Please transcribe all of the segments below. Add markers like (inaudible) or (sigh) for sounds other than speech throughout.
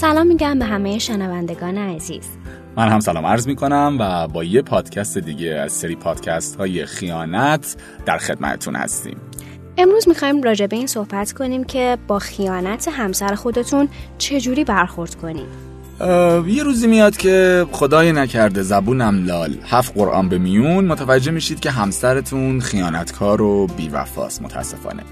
سلام میگم به همه شنوندگان عزیز. من هم سلام عرض می کنم و با یه پادکست دیگه از سری پادکست های خیانت در خدمتتون هستیم. امروز می‌خوایم راجع به این صحبت کنیم که با خیانت همسر خودتون چجوری برخورد کنیم. یه روزی میاد که خدای نکرده زبونم لال. هفت قرآن به میون. متوجه میشید که همسرتون خیانتکار و بیوفاست متاسفانه.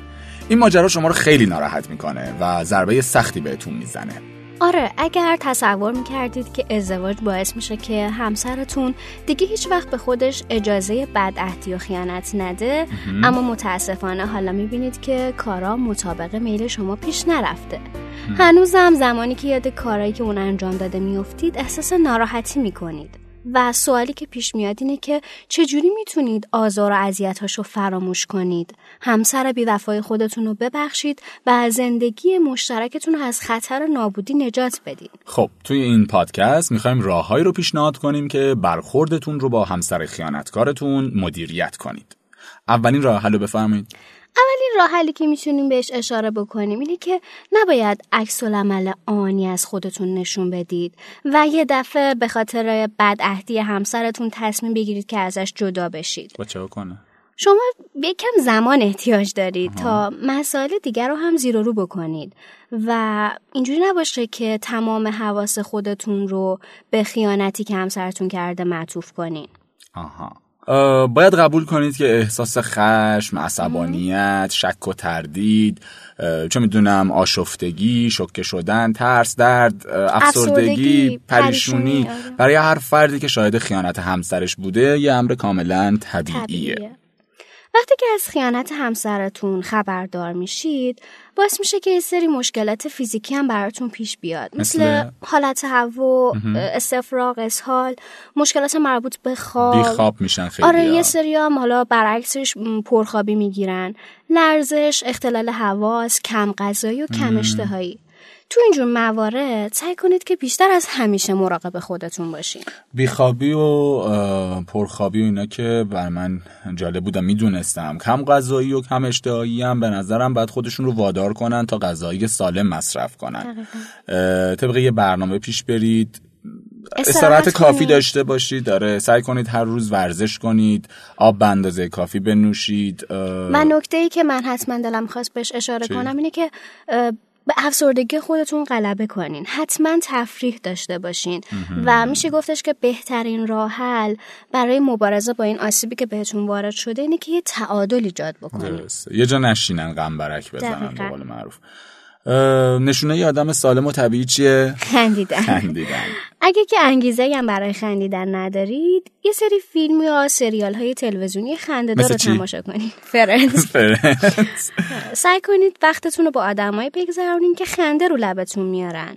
این ماجرا شما رو خیلی ناراحت می‌کنه و ضربه سختی بهتون می‌زنه. آره اگر تصور می‌کردید که ازدواج باعث میشه که همسرتون دیگه هیچ وقت به خودش اجازه بدعهدی و خیانت نده اما متاسفانه حالا می‌بینید که کارا مطابق میل شما پیش نرفته. هنوزم زمانی که یاد کارایی که اون انجام داده میافتید احساس ناراحتی می‌کنید. و سوالی که پیش میاد اینه که چجوری می‌تونید آزار و اذیتاشو فراموش کنید؟ همسر بیوفای خودتون رو ببخشید و زندگی مشترکتون رو از خطر نابودی نجات بدید خب توی این پادکست می‌خوایم راههایی رو پیشنهاد کنیم که برخوردتون رو با همسر خیانتکارتون مدیریت کنید. اولین راه حل بفرمایید. اولین راه حلی که می‌تونیم بهش اشاره بکنیم اینه که نباید عکس العمل آنی از خودتون نشون بدید و یه دفعه به خاطر بدعهدی همسرتون تصمیم بگیرید که ازش جدا بشید. با چه کنه؟ شما یکم زمان احتیاج دارید تا مسائل دیگر رو هم زیر و رو بکنید و اینجوری نباشه که تمام حواس خودتون رو به خیانتی که همسرتون کرده معطوف کنین. آها. باید قبول کنید که احساس خشم، عصبانیت، شک و تردید چه می‌دونم آشفتگی، شکه شدن، ترس، درد، افسردگی، پریشونی آره. برای هر فردی که شاهد خیانت همسرش بوده یه امر کاملا طبیعیه. وقتی که از خیانت همسرتون خبردار میشید باعث میشه که یه سری مشکلات فیزیکی هم براتون پیش بیاد. مثل, حالت هوا استفراغ اسهال مشکلات مربوط به خواب. خواب میشن خیلی آره یه سری هم حالا برعکسش پرخوابی می‌گیرن. لرزش اختلال حواس کم غذایی و کم اشتهایی. تو اینجور موارد سعی کنید که بیشتر از همیشه مراقب خودتون باشین. بیخوابی و پرخوابی و اینا که بر من جالب بودم می‌دونستم. کم غذایی و کم اشتهایی هم به نظرم باید خودشون رو وادار کنن تا غذایی سالم مصرف کنن. طبق یه برنامه پیش برید. استراحت کافی داشته باشید. داره. سعی کنید هر روز ورزش کنید. آب به اندازه کافی بنوشید. من نکته ای که من حتما دلم خواست بهش اشاره کنم اینه که به افسردگی خودتون غلبه کنین. حتما تفریح داشته باشین. و میشه گفتش که بهترین راه حل برای مبارزه با این آسیبی که بهتون وارد شده اینه که یه تعادل ایجاد بکنین. یه جا نشینن غم بزنن به قول معروف. نشونه ی آدم سالم و طبیعی چیه؟ خندیدن. خندیدن. اگه که انگیزه هم برای خندیدن ندارید یه سری فیلم یا سریال های تلویزیونی خنده رو تماشا کنید. (laughs) فرنس. سعی کنید وقتتون رو با آدمایی بگذرونین که خنده رو لبتون میارن.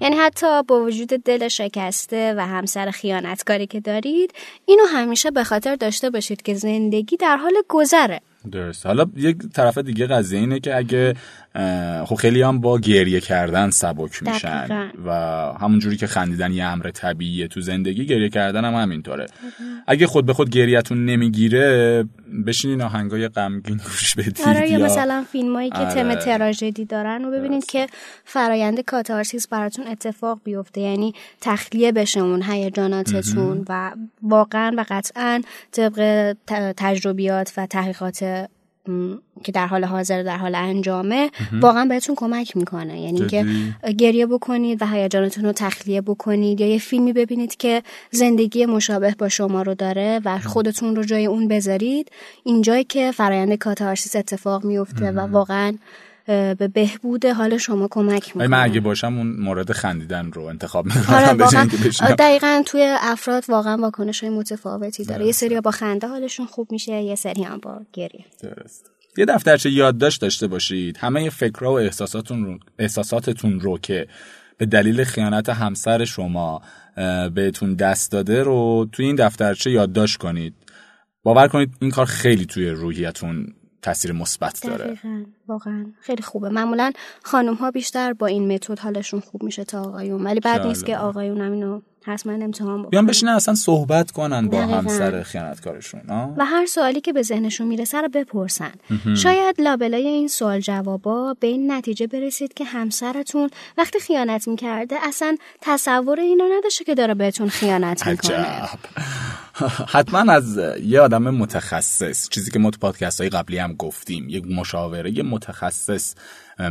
یعنی حتی با وجود دل شکسته و همسر خیانتکاری که دارید اینو همیشه به خاطر داشته باشید که زندگی در حال گذره. درست حالا یک طرف دیگه قضیه اینه که اگه خب خیلی هم با گریه کردن سبک میشن و همونجوری که خندیدن یه امر طبیعیه تو زندگی گریه کردن هم همینطوره. اگه خود به خود گریهتون نمی‌گیره بشینین آهنگای غمگین گوش بدید آره یا مثلا فیلمایی که تم آره. تراژدی دارن و ببینید که فرایند کاتارسیس براتون اتفاق بیفته. یعنی تخلیه بشه اون هیجاناتتون و واقعا و قطعا طبق تجربیات و تحقیقات که در حال حاضر در حال انجامه واقعا بهتون کمک می‌کنه. یعنی که گریه بکنید و هیجانتون رو تخلیه بکنید یا یه فیلمی ببینید که زندگی مشابه با شما رو داره و خودتون رو جای اون بذارید. اینجایی که فرایند کاتارسیس اتفاق میفته و واقعا به بهبود حال شما کمک می‌کنه من اگه باشم اون مورد خندیدن رو انتخاب (laughs) می‌کنم آره دقیقا توی افراد واقعا واکنش های متفاوتی داره. یه سری با خنده حالشون خوب میشه یه سری هم با گریه. درست. یه دفترچه یادداشت داشته باشید. همه فکرها و احساساتون رو، احساساتتون رو که به دلیل خیانت همسر شما بهتون دست داده رو توی این دفترچه یادداشت کنید. باور کنید این کار خیلی توی روحیتون تاثیر مثبت داره. دقیقا. واقعا. خیلی خوبه. معمولا خانم ها بیشتر با این متد حالشون خوب میشه تا آقایون. ولی بعد نیست که آقایون هم اینو حتما امتحان بکنن بیان بشینن اصلا صحبت کنن با همسر خیانتکارشون و هر سوالی که به ذهنشون می‌رسه رو بپرسن. شاید لابلای این سوال جوابا به این نتیجه برسید که همسرتون وقتی خیانت می‌کرده اصلا تصور اینو نداشته که داره بهتون خیانت می‌کنه. (laughs) حتما از یه آدم متخصص چیزی که ما تو پادکست های قبلی هم گفتیم یک مشاوره یه متخصص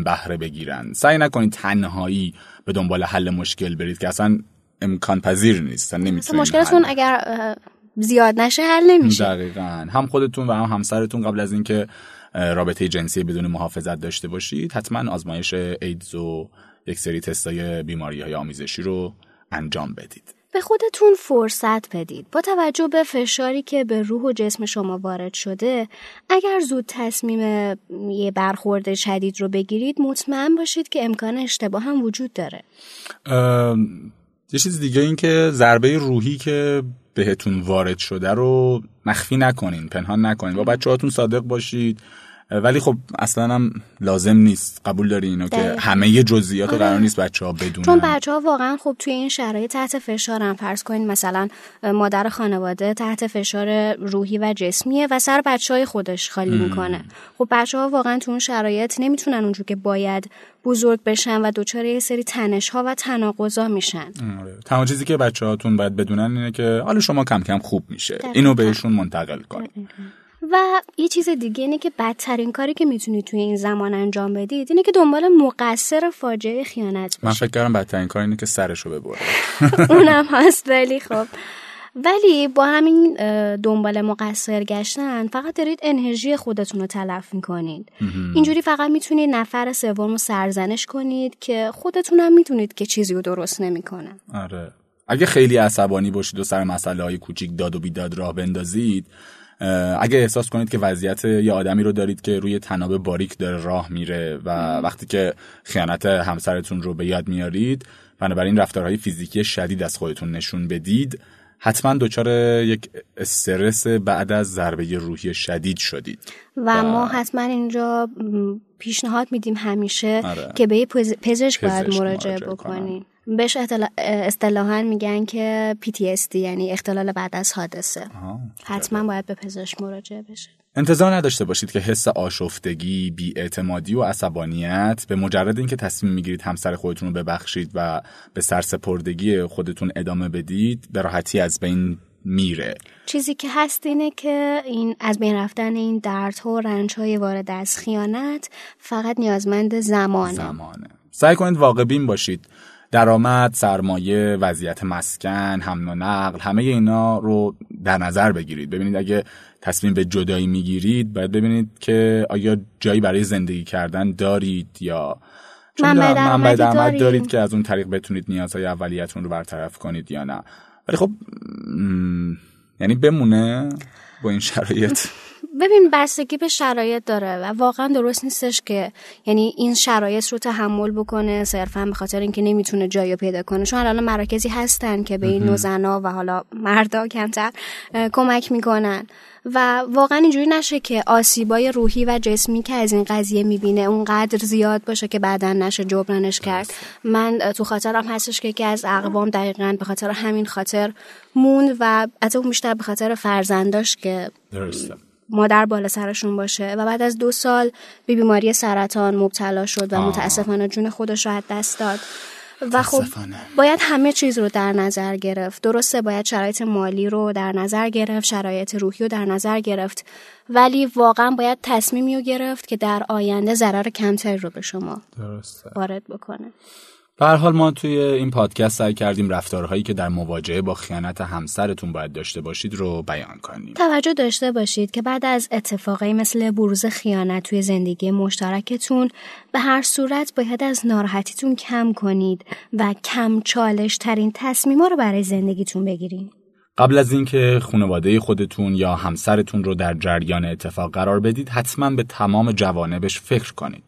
بهره بگیرن. سعی نکنید تنهایی به دنبال حل مشکل برید که اصلا امکان پذیر نیست نمی‌تونید مشکلتون اگر زیاد نشه حل نمیشه. دقیقا. هم خودتون و هم همسرتون قبل از اینکه رابطه جنسی بدون محافظت داشته باشید حتما آزمایش ایدز و یک سری تستای بیماری های آمیزشی رو انجام بدید. به خودتون فرصت بدید. با توجه به فشاری که به روح و جسم شما وارد شده اگر زود تصمیم یه برخورد شدید رو بگیرید مطمئن باشید که امکان اشتباه هم وجود داره. یه چیز دیگه این که ضربه روحی که بهتون وارد شده رو مخفی نکنین پنهان نکنین. با بچه هاتون صادق باشید. ولی خب اصلا هم لازم نیست. قبول داری اینو که همه جزئیات آره. قرار نیست بچه ها بدونن. چون بچه ها واقعا خب توی این شرایط تحت فشارن. فرض کنین مثلا مادر خانواده تحت فشار روحی و جسمیه و سر بچه های خودش خالی می‌کنه. خب بچه ها واقعا تو اون شرایط نمی‌تونن اونجور که باید بزرگ بشن و دچار یه سری تنش ها و تناقضا میشن. آره. تنها چیزی که بچه هاتون باید بدونن اینه که حالا شما کم کم خوب میشه. اینو بهشون منتقل کن و یه چیز دیگه اینه که بدترین کاری که می‌تونید توی این زمان انجام بدید اینه که دنبال مقصر فاجعه خیانت باشید من فکر کردم بدترین کار اینه که سرشو ببره. (laughs) اونم هست ولی خب. ولی با همین دنبال مقصر گشتن فقط دارید انرژی خودتون رو تلف می‌کنید. اینجوری فقط می‌تونید نفر سوم رو سرزنش کنید که خودتون هم می‌تونید که چیزی رو درست نمی‌کنه. آره. اگه خیلی عصبانی باشید و سر مسئله های کوچیک داد و بیداد راه بندازید اگه احساس کنید که وضعیت یه آدمی رو دارید که روی تناب باریک داره راه میره و وقتی که خیانت همسرتون رو به یاد میارید بنابراین رفتارهای فیزیکی شدید از خودتون نشون بدید حتما دچار یک استرس بعد از ضربه روحی شدید شدید. و, ما حتما اینجا پیشنهاد میدیم همیشه آره. که به پزشک باید مراجعه بکنیم. بهش اصطلاحا میگن که PTSD یعنی اختلال بعد از حادثه. حتما باید به پزشک مراجعه بشه. انتظار نداشته باشید که حس آشفتگی، بیاعتمادی و عصبانیت به مجرد اینکه تصمیم می‌گیرید همسر خودتون رو ببخشید و به سرسپردگی خودتون ادامه بدید به راحتی از بین میره. چیزی که هست اینه که این از بین رفتن این دردها و رنجهای وارد از خیانت فقط نیازمند زمانه. زمانه. سعی کنید واقع بین باشید. درآمد، سرمایه، وضعیت مسکن، حمل و نقل همه اینا رو در نظر بگیرید. ببینید اگه تصمیم به جدایی می‌گیرید باید ببینید که آیا جایی برای زندگی کردن دارید یا منبع درآمد دارید که از اون طریق بتونید نیازهای اولیتون رو برطرف کنید یا نه. ولی خب یعنی بمونه با این شرایط. (laughs) ببین بستگی به شرایط داره و واقعا درست نیستش که یعنی این شرایط رو تحمل بکنه صرفا به خاطر اینکه نمی‌تونه جایی پیدا کنه. چون الان مراکزی هستن که به این نوزنا و حالا مردا کمتر کمک می‌کنن. و واقعا اینجوری نشه که آسیبای روحی و جسمی که از این قضیه می‌بینه اونقدر زیاد باشه که بعدا نشه جبرانش کرد. من تو خاطرم هستش که یکی از اقوام دقیقا به خاطر همین خاطر موند و حتی بیشتر به خاطر فرزنداش که درسته. مادر بالا سرشون باشه و بعد از دو سال به بیماری سرطان مبتلا شد و متاسفانه جون خودش رو دست داد. و خب باید همه چیز رو در نظر گرفت. درسته باید شرایط مالی رو در نظر گرفت شرایط روحی رو در نظر گرفت ولی واقعا باید تصمیمی رو گرفت که در آینده ضرر کمتری رو به شما درسته. وارد بکنه. به حال ما توی این پادکست سعی کردیم رفتارهایی که در مواجهه با خیانت همسرتون باید داشته باشید رو بیان کنیم. توجه داشته باشید که بعد از اتفاقی مثل بروز خیانت توی زندگی مشترکتون به هر صورت باید از ناراحتیتون کم کنید و کم چالش ترین تصمیما رو برای زندگیتون بگیرید. قبل از اینکه خانواده خودتون یا همسرتون رو در جریان اتفاق قرار بدید حتما به تمام جوانبش فکر کنید.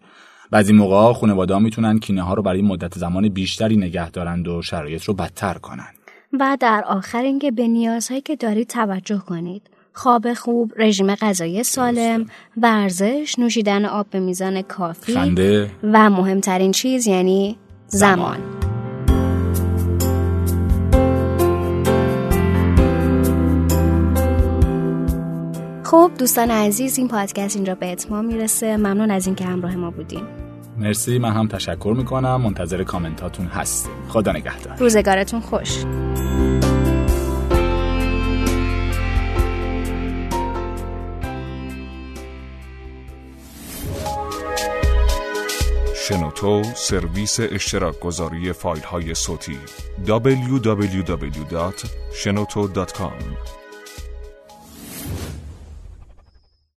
بعضی موقع خانواده ها می‌تونن کینه ها رو برای مدت زمان بیشتری نگه دارند و شرایط رو بدتر کنند. و در آخر اینکه به نیازهایی که دارید توجه کنید. خواب خوب، رژیم غذایی سالم، ورزش، نوشیدن آب به میزان کافی خنده. و مهمترین چیز یعنی زمان. زمان. خب دوستان عزیز این پادکست اینجا به اتمام می‌رسه ممنون از اینکه همراه ما بودیم مرسی من هم تشکر می‌کنم. منتظر کامنتاتون هستیم. خدا نگهدار. روزگارتون خوش. شنوتو سرویس اشتراک گذاری فایل های صوتی www.shenoto.com